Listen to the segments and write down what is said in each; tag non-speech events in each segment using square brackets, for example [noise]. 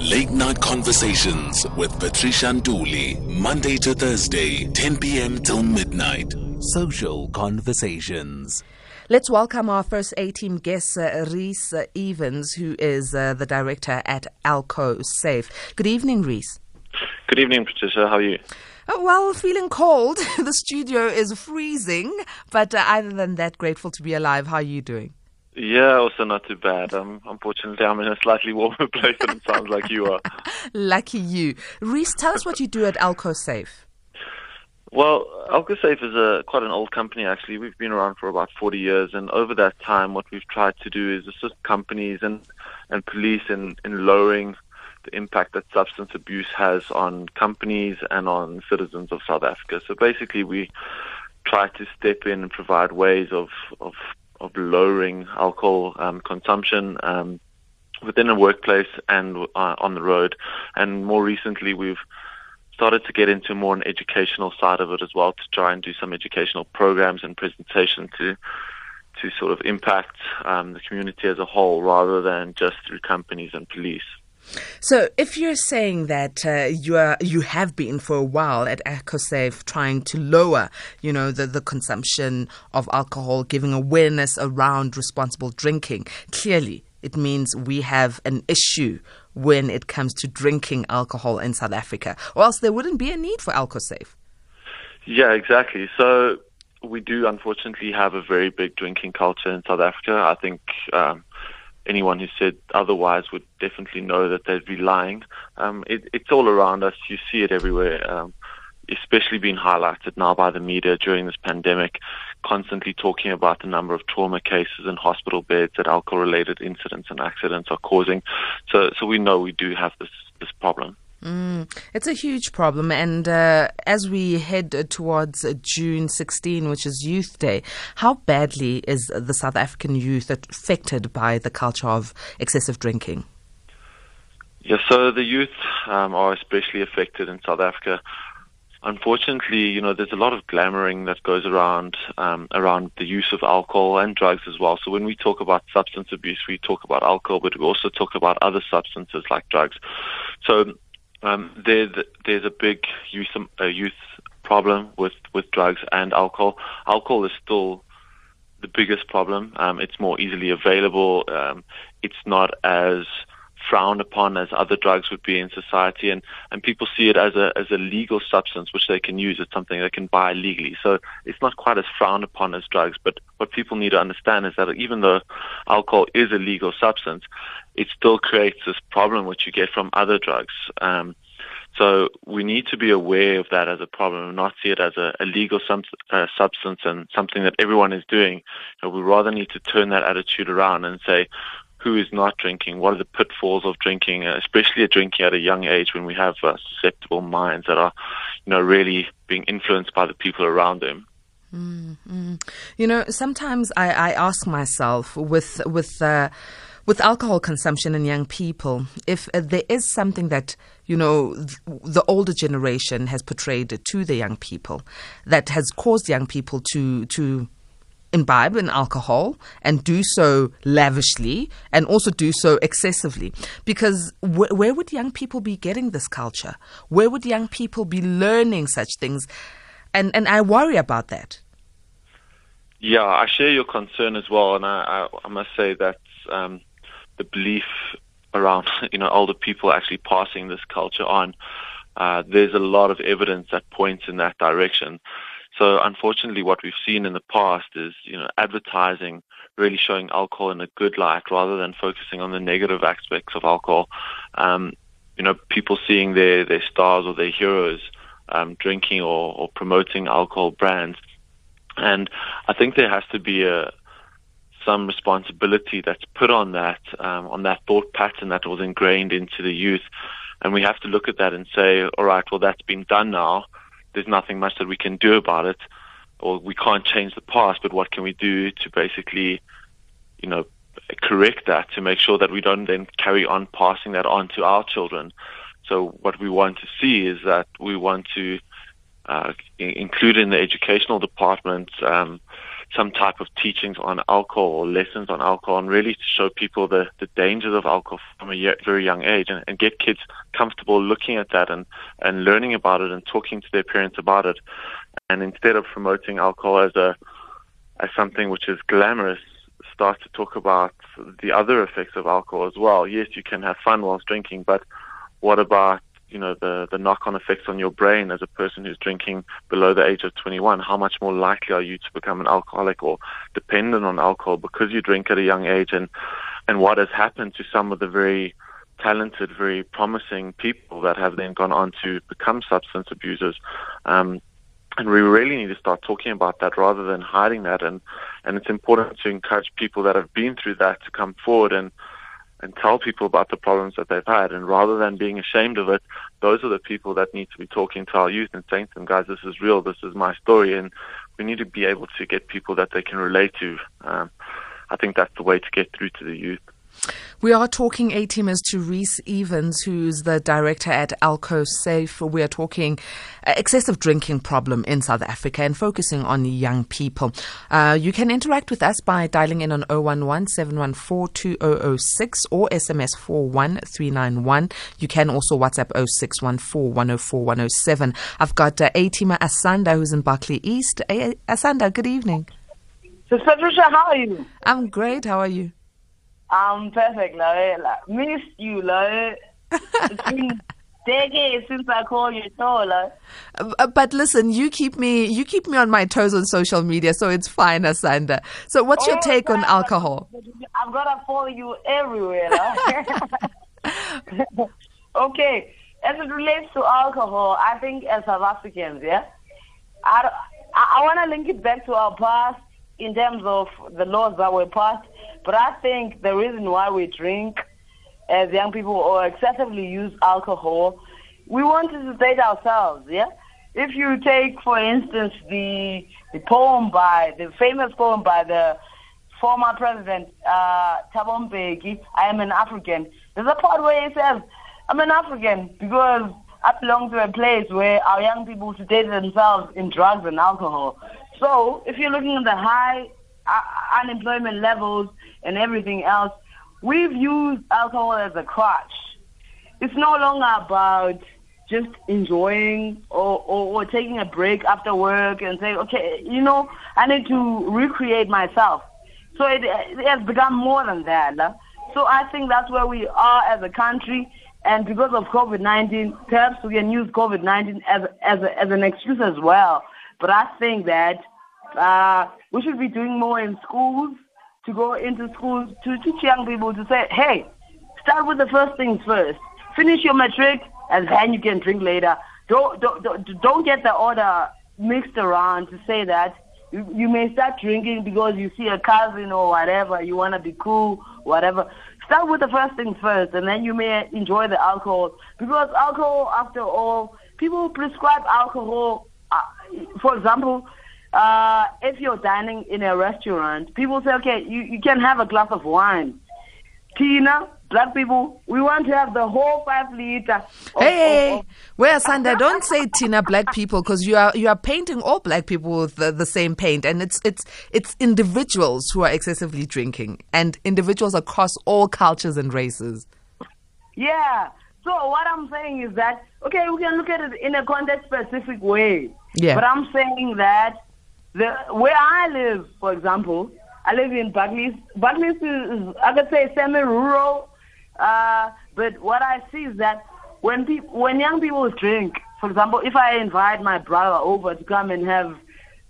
Late Night Conversations with Patricia Nduli, Monday to Thursday, 10 p.m. till midnight. Social Conversations. Let's welcome our first A team guest, uh, Rhys Evans, who is uh, the director at Alco Safe. Good evening, Rhys. Good evening, Patricia. How are you? Oh, well, feeling cold. [laughs] the studio is freezing, but uh, other than that, grateful to be alive. How are you doing? Yeah, also not too bad. Um, unfortunately, I'm in a slightly warmer [laughs] place than it sounds like you are. [laughs] Lucky you. Rhys, tell us what you do at Alco Safe. Well, AlcoSafe is a quite an old company actually. We've been around for about 40 years, and over that time, what we've tried to do is assist companies and and police in in lowering the impact that substance abuse has on companies and on citizens of South Africa. So basically, we try to step in and provide ways of of of lowering alcohol um, consumption um, within a workplace and uh, on the road. And more recently, we've started to get into more an educational side of it as well to try and do some educational programs and presentation to to sort of impact um, the community as a whole rather than just through companies and police. So, if you're saying that uh, you are you have been for a while at AlcoSafe trying to lower, you know, the, the consumption of alcohol, giving awareness around responsible drinking, clearly it means we have an issue when it comes to drinking alcohol in South Africa, or else there wouldn't be a need for AlcoSafe. Yeah, exactly. So we do unfortunately have a very big drinking culture in South Africa. I think. Um, anyone who said otherwise would definitely know that they'd be lying. Um, it, it's all around us. You see it everywhere, um, especially being highlighted now by the media during this pandemic, constantly talking about the number of trauma cases and hospital beds that alcohol-related incidents and accidents are causing. So, so we know we do have this this problem. Mm, it's a huge problem. And uh, as we head towards June 16, which is Youth Day, how badly is the South African youth affected by the culture of excessive drinking? Yeah, so the youth um, are especially affected in South Africa. Unfortunately, you know, there's a lot of glamoring that goes around um, around the use of alcohol and drugs as well. So when we talk about substance abuse, we talk about alcohol, but we also talk about other substances like drugs. So um, there's there's a big youth uh, youth problem with with drugs and alcohol. Alcohol is still the biggest problem. Um, it's more easily available. Um, it's not as frowned upon as other drugs would be in society, and and people see it as a as a legal substance which they can use. It's something they can buy legally. So it's not quite as frowned upon as drugs. But what people need to understand is that even though alcohol is a legal substance, it still creates this problem which you get from other drugs. Um, so we need to be aware of that as a problem and not see it as a, a legal sum, uh, substance and something that everyone is doing. You know, we rather need to turn that attitude around and say, who is not drinking? What are the pitfalls of drinking, especially drinking at a young age when we have uh, susceptible minds that are, you know, really being influenced by the people around them. Mm-hmm. You know, sometimes I, I ask myself with with uh, with alcohol consumption in young people, if uh, there is something that you know th- the older generation has portrayed to the young people that has caused young people to to imbibe in alcohol and do so lavishly and also do so excessively. Because wh- where would young people be getting this culture? Where would young people be learning such things? And and I worry about that. Yeah I share your concern as well and I I, I must say that um, the belief around [laughs] you know older people actually passing this culture on. Uh, there's a lot of evidence that points in that direction. So unfortunately, what we've seen in the past is you know advertising really showing alcohol in a good light rather than focusing on the negative aspects of alcohol. Um, you know, people seeing their their stars or their heroes um, drinking or, or promoting alcohol brands, and I think there has to be a some responsibility that's put on that, um, on that thought pattern that was ingrained into the youth. And we have to look at that and say, all right, well, that's been done now. There's nothing much that we can do about it, or we can't change the past, but what can we do to basically, you know, correct that to make sure that we don't then carry on passing that on to our children. So what we want to see is that we want to uh, include in the educational department um, some type of teachings on alcohol or lessons on alcohol and really to show people the, the dangers of alcohol from a very young age and, and get kids comfortable looking at that and, and learning about it and talking to their parents about it. And instead of promoting alcohol as a as something which is glamorous, start to talk about the other effects of alcohol as well. Yes, you can have fun whilst drinking, but what about you know the the knock-on effects on your brain as a person who's drinking below the age of 21 how much more likely are you to become an alcoholic or dependent on alcohol because you drink at a young age? And and what has happened to some of the very talented very promising people that have then gone on to become substance abusers? Um, and we really need to start talking about that rather than hiding that. And and it's important to encourage people that have been through that to come forward and and tell people about the problems that they've had. And rather than being ashamed of it, those are the people that need to be talking to our youth and saying to them, guys, this is real, this is my story, and we need to be able to get people that they can relate to. Um, I think that's the way to get through to the youth. We are talking A-teamers to Rhys Evans, who's the director at Alco Safe. We are talking uh, excessive drinking problem in South Africa and focusing on young people. Uh, you can interact with us by dialing in on 011 714 2006 or SMS 41391. You can also WhatsApp 0614 104 107. I've got uh, A-teamer Asanda, who's in Buckley East. Asanda, good evening. Sister Patricia, how are you? I'm great. How are you? I'm perfect, like, like missed you, like. It's [laughs] been decades since I called you, so like. Uh, but listen, you keep me you keep me on my toes on social media, so it's fine, Asanda. So, what's your oh, take on alcohol? I'm gonna follow you everywhere. [laughs] okay, as it relates to alcohol, I think as South Africans, yeah, I I, I want to link it back to our past in terms of the laws that were passed but I think the reason why we drink as young people or excessively use alcohol, we want to sedate ourselves, yeah? If you take, for instance, the the poem by, the famous poem by the former president, uh, Thabo Mbeki, I am an African. There's a part where he says, I'm an African because I belong to a place where our young people sedate themselves in drugs and alcohol. So if you're looking at the high uh, unemployment levels and everything else, we've used alcohol as a crutch. It's no longer about just enjoying or, or, or taking a break after work and saying, okay, you know, I need to recreate myself. So it, it has become more than that. So I think that's where we are as a country. And because of COVID-19, perhaps we can use COVID-19 as, as, as an excuse as well. But I think that uh, we should be doing more in schools to go into schools to teach young people to say, hey, start with the first things first. Finish your matric, and then you can drink later. Don't don't don't, don't get the order mixed around to say that you, you may start drinking because you see a cousin or whatever. You want to be cool, whatever. Start with the first things first, and then you may enjoy the alcohol because alcohol, after all, people prescribe alcohol. Uh, for example, uh, if you're dining in a restaurant, people say, okay, you, you can have a glass of wine. Tina, black people, we want to have the whole five liter. Of, hey, of, of well, Sanda, don't say Tina, black people, because you are you are painting all black people with the, the same paint, and it's it's it's individuals who are excessively drinking, and individuals across all cultures and races. Yeah. So what I'm saying is that okay, we can look at it in a context specific way. Yeah. But I'm saying that the, where I live, for example, I live in Buckley. Buckley is, I could say, semi-rural. Uh, but what I see is that when people, when young people drink, for example, if I invite my brother over to come and have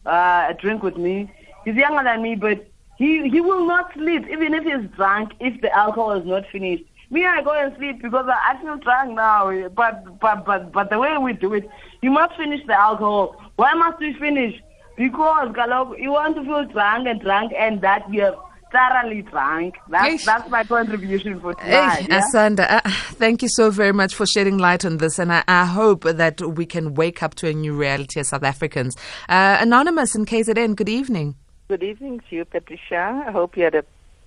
uh, a drink with me, he's younger than me, but he he will not sleep even if he's drunk if the alcohol is not finished. Me, I go and sleep because I feel drunk now. But but but but the way we do it, you must finish the alcohol. Why must we finish? Because Galop, you want to feel drunk and drunk and that you have thoroughly drunk. That's, that's my contribution for tonight. Hey, yeah? Asanda, uh, thank you so very much for shedding light on this. And I, I, hope that we can wake up to a new reality as South Africans. Uh, Anonymous in KZN, good evening. Good evening to you, Patricia. I hope you had a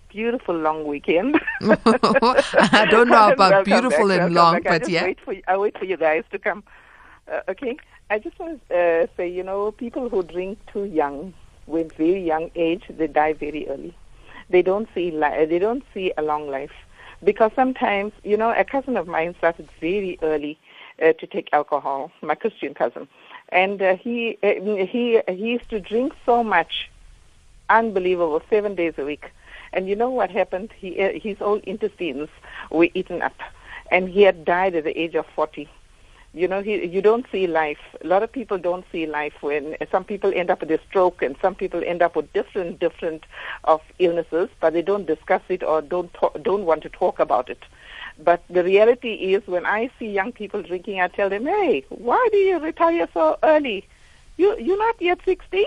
beautiful long weekend. [laughs] I don't know [laughs] about beautiful and long, but yeah. Wait for, I wait for you guys to come. Uh, okay. I just want to uh, say, you know, people who drink too young, with very young age, they die very early. They don't see li- they don't see a long life because sometimes you know a cousin of mine started very early uh, to take alcohol. My Christian cousin, and uh, he uh, he he used to drink so much, unbelievable, seven days a week. And you know what happened? He uh, his old intestines were eaten up, and he had died at the age of forty you know, he, you don't see life. A lot of people don't see life when some people end up with a stroke and some people end up with different, different of illnesses, but they don't discuss it or don't talk, don't want to talk about it. But the reality is, when I see young people drinking, I tell them, "Hey, why do you retire so early? You you're not yet 60.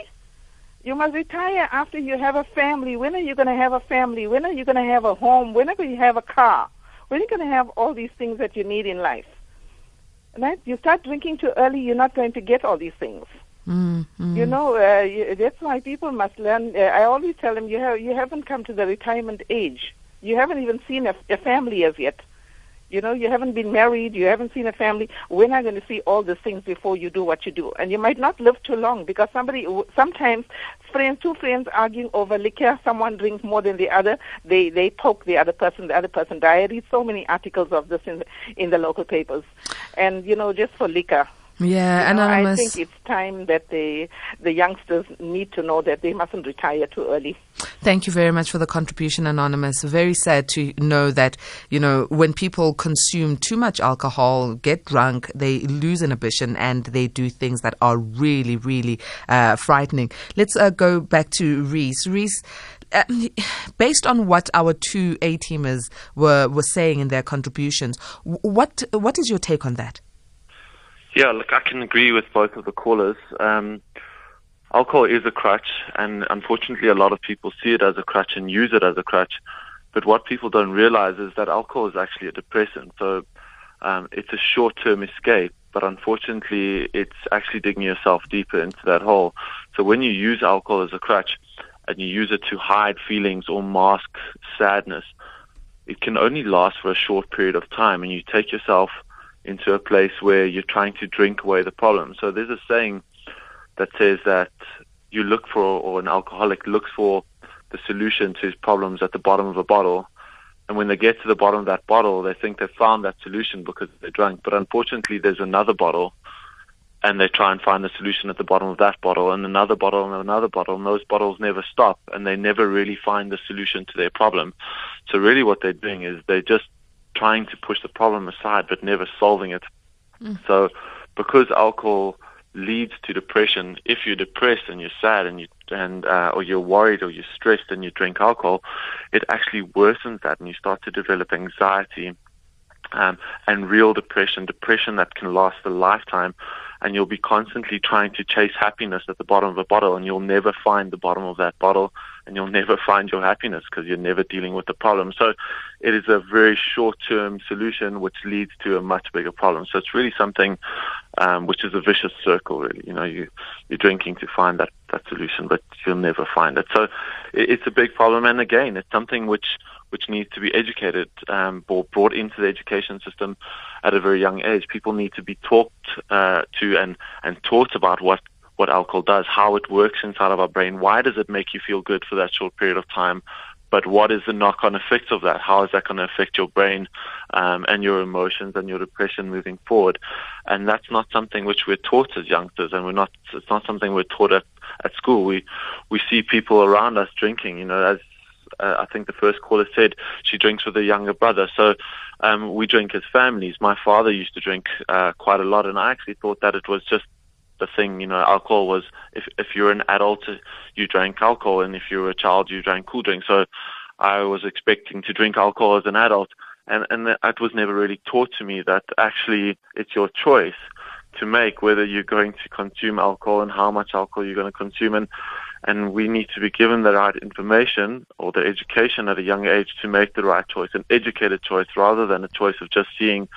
You must retire after you have a family. When are you going to have a family? When are you going to have a home? When are you going to have a car? When are you going to have all these things that you need in life?" Right? You start drinking too early, you're not going to get all these things. Mm, mm. You know, uh, you, that's why people must learn. Uh, I always tell them, you have you haven't come to the retirement age. You haven't even seen a, a family as yet. You know, you haven't been married, you haven't seen a family. We're not going to see all these things before you do what you do. And you might not live too long because somebody, sometimes friends, two friends arguing over liquor, someone drinks more than the other, they, they poke the other person, the other person die. I read so many articles of this in, in the local papers. And, you know, just for liquor. Yeah, you know, anonymous. I think it's time that the the youngsters need to know that they mustn't retire too early. Thank you very much for the contribution, Anonymous. Very sad to know that, you know, when people consume too much alcohol, get drunk, they lose inhibition and they do things that are really, really uh, frightening. Let's uh, go back to Rhys. Rhys, uh, [sighs] based on what our two A teamers were, were saying in their contributions, what what is your take on that? Yeah, look, I can agree with both of the callers. Um, alcohol is a crutch, and unfortunately, a lot of people see it as a crutch and use it as a crutch. But what people don't realize is that alcohol is actually a depressant. So um, it's a short-term escape, but unfortunately, it's actually digging yourself deeper into that hole. So when you use alcohol as a crutch and you use it to hide feelings or mask sadness, it can only last for a short period of time, and you take yourself into a place where you're trying to drink away the problem. So there's a saying that says that you look for, or an alcoholic looks for the solution to his problems at the bottom of a bottle. And when they get to the bottom of that bottle, they think they've found that solution because they're drunk. But unfortunately, there's another bottle, and they try and find the solution at the bottom of that bottle, and another bottle, and another bottle, and those bottles never stop, and they never really find the solution to their problem. So really, what they're doing is they're just trying to push the problem aside, but never solving it. Mm. So, because alcohol leads to depression. If you're depressed and you're sad and you and uh, or you're worried or you're stressed and you drink alcohol, it actually worsens that, and you start to develop anxiety um, and real depression, depression that can last a lifetime. And you'll be constantly trying to chase happiness at the bottom of a bottle, and you'll never find the bottom of that bottle, and you'll never find your happiness because you're never dealing with the problem. So, it is a very short-term solution which leads to a much bigger problem. So, it's really something um, which is a vicious circle. Really, you know, you you're drinking to find that that solution, but you'll never find it. So, it, it's a big problem, and again, it's something which which needs to be educated um, or brought into the education system at a very young age. People need to be talked uh, to and, and taught about what, what alcohol does, how it works inside of our brain, why does it make you feel good for that short period of time, but what is the knock-on effects of that? How is that going to affect your brain um, and your emotions and your depression moving forward? And that's not something which we're taught as youngsters, and we're not. It's not something we're taught at at school. We we see people around us drinking. You know, as uh, I think the first caller said she drinks with her younger brother. So um, we drink as families. My father used to drink uh, quite a lot, and I actually thought that it was just the thing. You know, alcohol was if if you're an adult, you drank alcohol, and if you were a child, you drank cool drink. So I was expecting to drink alcohol as an adult, and and it was never really taught to me that actually it's your choice to make whether you're going to consume alcohol and how much alcohol you're going to consume and and we need to be given the right information or the education at a young age to make the right choice, an educated choice, rather than a choice of just seeing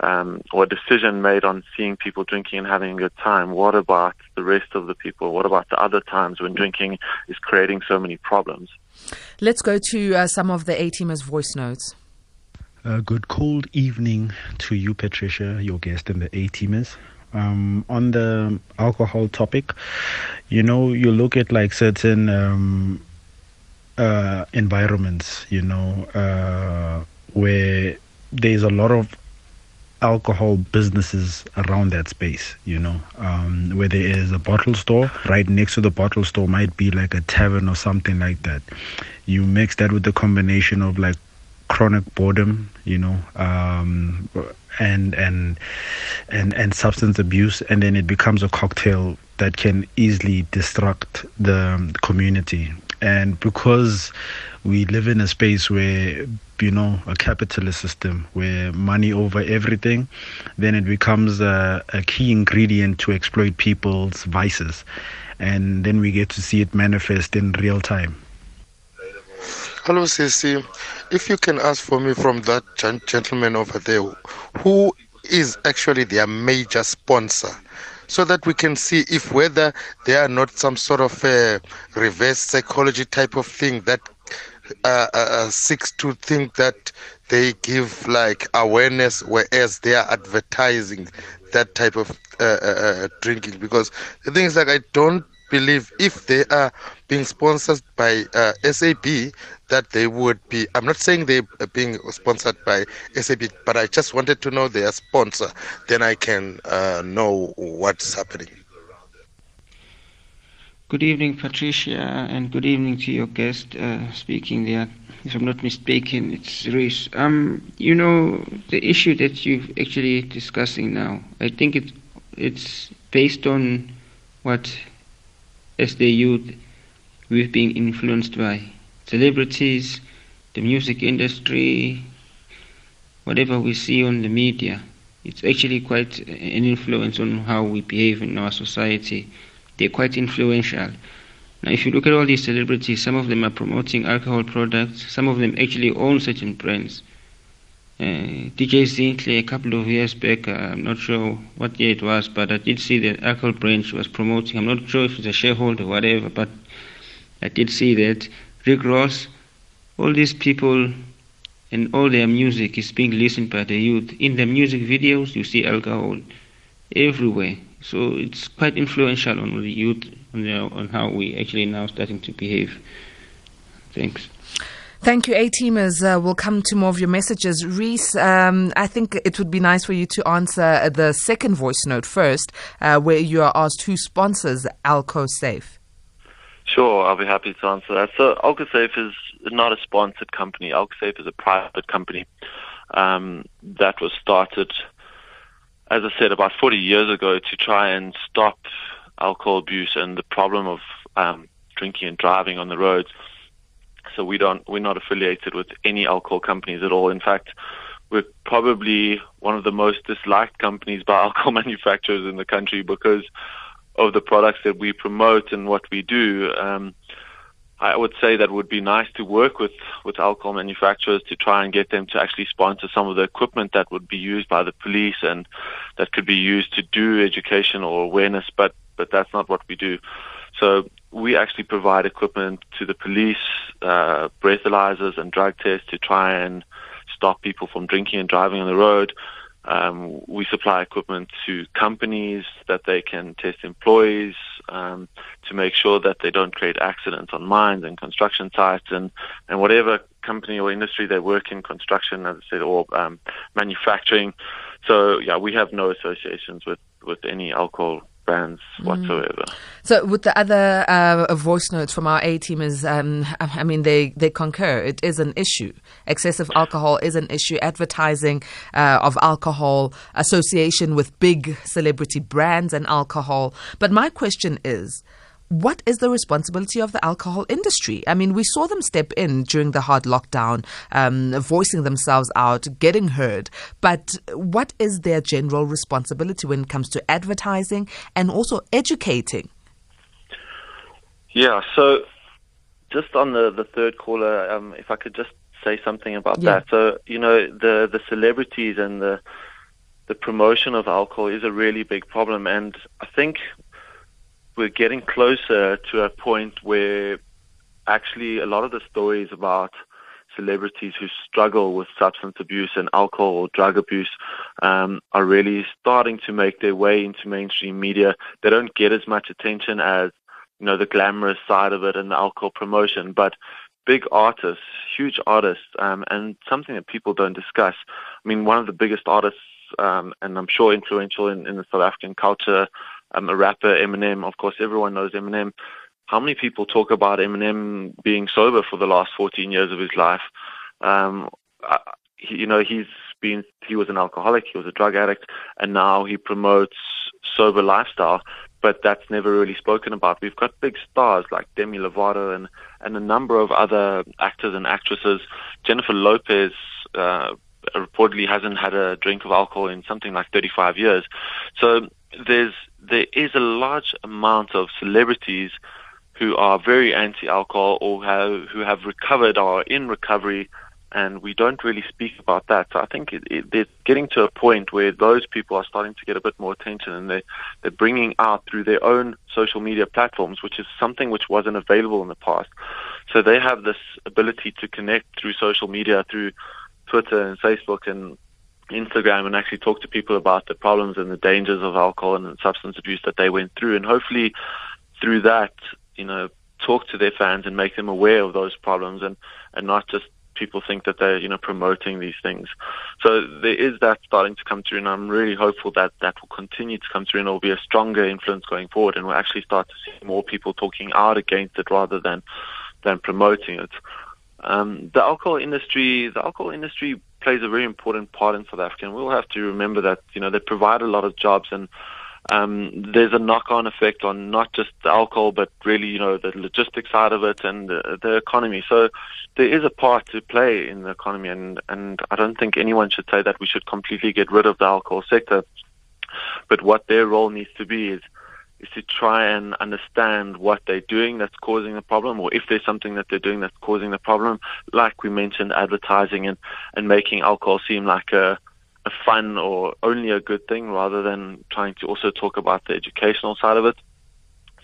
um, or a decision made on seeing people drinking and having a good time. What about the rest of the people? What about the other times when drinking is creating so many problems? Let's go to uh, some of the A teamers' voice notes. Uh, good cold evening to you, Patricia, your guest, and the A teamers. Um, on the alcohol topic, you know, you look at like certain um, uh, environments, you know, uh, where there's a lot of alcohol businesses around that space, you know, um, where there is a bottle store. Right next to the bottle store might be like a tavern or something like that. You mix that with the combination of like chronic boredom, you know, um, and and and and substance abuse, and then it becomes a cocktail that can easily destruct the community. And because we live in a space where you know a capitalist system where money over everything then it becomes a, a key ingredient to exploit people's vices and then we get to see it manifest in real time hello Sissy. if you can ask for me from that gentleman over there who is actually their major sponsor so that we can see if whether they are not some sort of a reverse psychology type of thing that uh, uh, uh, seeks to think that they give like awareness, whereas they are advertising that type of uh, uh, uh, drinking. Because the thing is, like, I don't believe if they are being sponsored by SAB, that they would be. I'm not saying they're being sponsored by SAB, but I just wanted to know their sponsor. Then I can know what's happening. Good evening, Patricia, and good evening to your guest uh, speaking there. If I'm not mistaken, it's Rhys. Um, you know, the issue that you're actually discussing now, I think it, it's based on what, the youth, we've been influenced by celebrities, the music industry, whatever we see on the media. It's actually quite an influence on how we behave in our society they're quite influential. Now, if you look at all these celebrities, some of them are promoting alcohol products, some of them actually own certain brands. Uh, DJ Zinhle, a couple of years back, uh, I'm not sure what year it was, but I did see the alcohol brand was promoting. I'm not sure if it's a shareholder or whatever, but I did see that. Rick Ross, all these people and all their music is being listened by the youth. In the music videos, you see alcohol everywhere. So it's quite influential on the youth on, the, on how we actually now starting to behave. Thanks. Thank you, A-teamers. Uh, we'll come to more of your messages. Rhys, um, I think it would be nice for you to answer the second voice note first, uh, where you are asked who sponsors AlcoSafe. Sure, I'll be happy to answer that. So AlcoSafe is not a sponsored company. AlcoSafe is a private company um, that was started as I said, about 40 years ago to try and stop alcohol abuse and the problem of um, drinking and driving on the roads. So we don't, we're not affiliated with any alcohol companies at all. In fact, we're probably one of the most disliked companies by [laughs] alcohol manufacturers in the country because of the products that we promote and what we do. Um, I would say that would be nice to work with, with alcohol manufacturers to try and get them to actually sponsor some of the equipment that would be used by the police and that could be used to do education or awareness, but, but that's not what we do. So we actually provide equipment to the police, uh, breathalyzers and drug tests to try and stop people from drinking and driving on the road. Um, we supply equipment to companies that they can test employees um, to make sure that they don't create accidents on mines and construction sites and, and whatever company or industry they work in, construction, as I said, or um, manufacturing. So yeah, we have no associations with, with any alcohol mm. whatsoever. So, with the other uh, voice notes from our A teamers, um, I mean, they, they concur. It is an issue. Excessive alcohol is an issue. Advertising uh, of alcohol, association with big celebrity brands and alcohol. But my question is, what is the responsibility of the alcohol industry? I mean, we saw them step in during the hard lockdown, um, voicing themselves out, getting heard. But what is their general responsibility when it comes to advertising and also educating? Yeah, so just on the, the third caller, um, if I could just say something about yeah. that. So, you know, the, the celebrities and the the promotion of alcohol is a really big problem. And I think we're getting closer to a point where actually a lot of the stories about celebrities who struggle with substance abuse and alcohol or drug abuse um, are really starting to make their way into mainstream media. They don't get as much attention as you know the glamorous side of it and the alcohol promotion, but big artists, huge artists, um, and something that people don't discuss. I mean, one of the biggest artists, um, and I'm sure influential in, in the South African culture, um, a rapper, Eminem. Of course, everyone knows Eminem. How many people talk about Eminem being sober for the last 14 years of his life? Um, I, you know, he's been, he was an alcoholic, he was a drug addict, and now he promotes sober lifestyle but that's never really spoken about. We've got big stars like Demi Lovato and, and a number of other actors and actresses. Jennifer Lopez uh, reportedly hasn't had a drink of alcohol in something like 35 years. So there's there is a large amount of celebrities who are very anti-alcohol or have, who have recovered or are in recovery and we don't really speak about that. So I think it, it, they're getting to a point where those people are starting to get a bit more attention, and they they're bringing out through their own social media platforms, which is something which wasn't available in the past. So they have this ability to connect through social media, through Twitter and Facebook and Instagram, and actually talk to people about the problems and the dangers of alcohol and substance abuse that they went through, and hopefully through that, you know, talk to their fans and make them aware of those problems and and not just people think that they're you know promoting these things. So there is that starting to come through, and I'm really hopeful that that will continue to come through, and it will be a stronger influence going forward, and we'll actually start to see more people talking out against it rather than than promoting it. Um, the alcohol industry, the alcohol industry plays a very important part in South Africa, and we'll have to remember that you know they provide a lot of jobs and um, there's a knock-on effect on not just the alcohol, but really, you know, the logistics side of it and the, the economy. So there is a part to play in the economy, and, and I don't think anyone should say that we should completely get rid of the alcohol sector. But what their role needs to be is is to try and understand what they're doing that's causing the problem, or if there's something that they're doing that's causing the problem, like we mentioned, advertising and, and making alcohol seem like a a fun or only a good thing rather than trying to also talk about the educational side of it.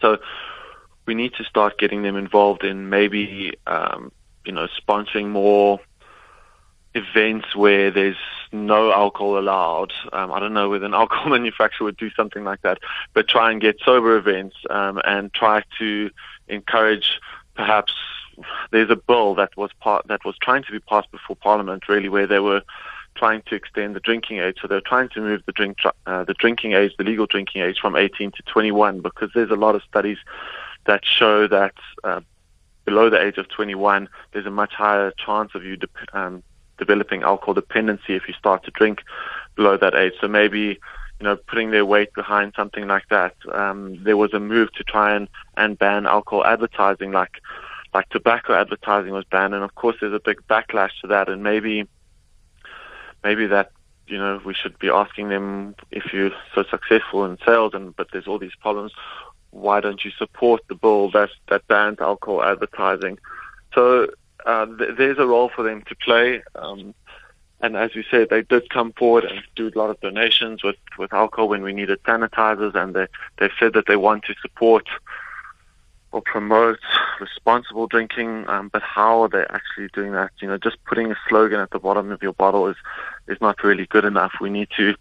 So we need to start getting them involved in maybe, um, you know, sponsoring more events where there's no alcohol allowed. Um, I don't know whether an [laughs] alcohol manufacturer would do something like that, but try and get sober events um, and try to encourage perhaps there's a bill that was part that was trying to be passed before Parliament really where they were trying to extend the drinking age. So they're trying to move the drink uh, the drinking age, the legal drinking age, from 18 to 21 because there's a lot of studies that show that uh, below the age of 21, there's a much higher chance of you de- um, developing alcohol dependency if you start to drink below that age. So maybe you know, putting their weight behind something like that. Um, there was a move to try and, and ban alcohol advertising, like like tobacco advertising was banned, and of course there's a big backlash to that. And maybe maybe that you know we should be asking them if you're so successful in sales and but there's all these problems why don't you support the bill that that bans alcohol advertising so uh, th- there's a role for them to play um, and as we said they did come forward and do a lot of donations with with alcohol when we needed sanitizers and they they said that they want to support or promote responsible drinking, um, but how are they actually doing that? You know, just putting a slogan at the bottom of your bottle is is not really good enough. We need to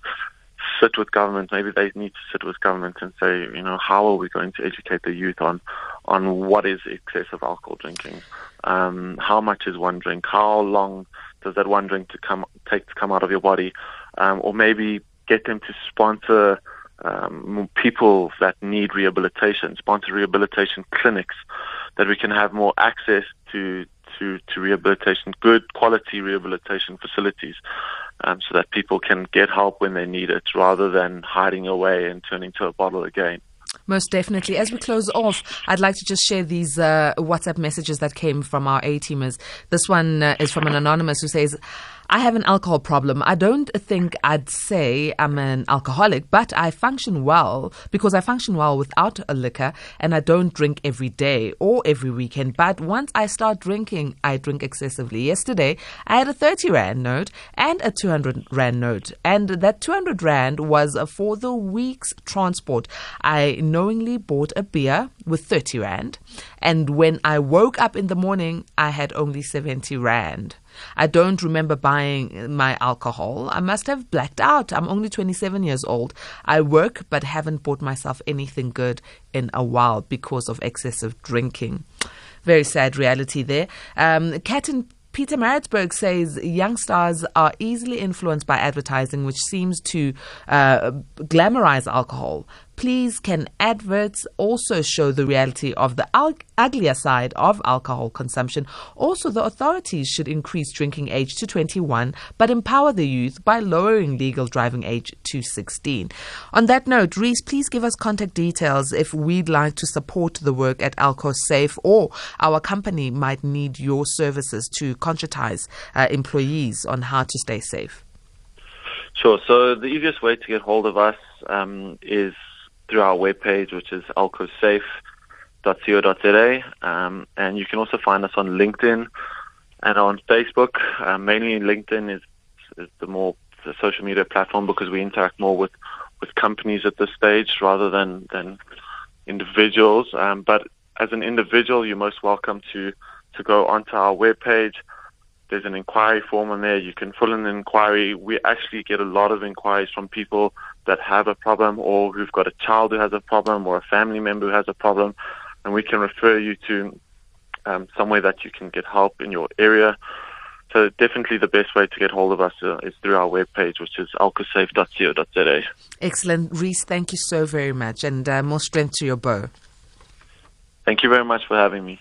sit with government. Maybe they need to sit with government and say, you know, how are we going to educate the youth on on what is excessive alcohol drinking? Um, how much is one drink? How long does that one drink to come take to come out of your body? Um, or maybe get them to sponsor um, people that need rehabilitation, sponsor rehabilitation clinics, that we can have more access to to, to rehabilitation, good quality rehabilitation facilities, um, so that people can get help when they need it, rather than hiding away and turning to a bottle again. Most definitely. As we close off, I'd like to just share these uh, WhatsApp messages that came from our A teamers. This one uh, is from an anonymous who says, I have an alcohol problem. I don't think I'd say I'm an alcoholic, but I function well because I function well without a liquor and I don't drink every day or every weekend. But once I start drinking, I drink excessively. Yesterday, I had a 30 Rand note and a 200 Rand note. And that 200 Rand was for the week's transport. I knowingly bought a beer with 30 Rand. And when I woke up in the morning, I had only 70 Rand. I don't remember buying my alcohol. I must have blacked out. I'm only 27 years old. I work but haven't bought myself anything good in a while because of excessive drinking. Very sad reality there. Um, and Pietermaritzburg says young stars are easily influenced by advertising, which seems to uh, glamorize alcohol. Please, can adverts also show the reality of the al- uglier side of alcohol consumption? Also, the authorities should increase drinking age to 21, but empower the youth by lowering legal driving age to 16. On that note, Rhys, please give us contact details if we'd like to support the work at Alco Safe or our company might need your services to conscientize uh, employees on how to stay safe. Sure. So the easiest way to get hold of us um, is through our webpage, which is alcosafe.co.za. Um, and you can also find us on LinkedIn and on Facebook. Uh, mainly LinkedIn is, is the more the social media platform because we interact more with, with companies at this stage rather than, than individuals. Um, but as an individual, you're most welcome to, to go onto our webpage. There's an inquiry form on there. You can fill in an inquiry. We actually get a lot of inquiries from people that have a problem or who've got a child who has a problem or a family member who has a problem, and we can refer you to um, somewhere that you can get help in your area. So definitely the best way to get hold of us uh, is through our webpage, which is alcosafe.co.za. Excellent. Rhys, thank you so very much, and uh, more strength to your bow. Thank you very much for having me.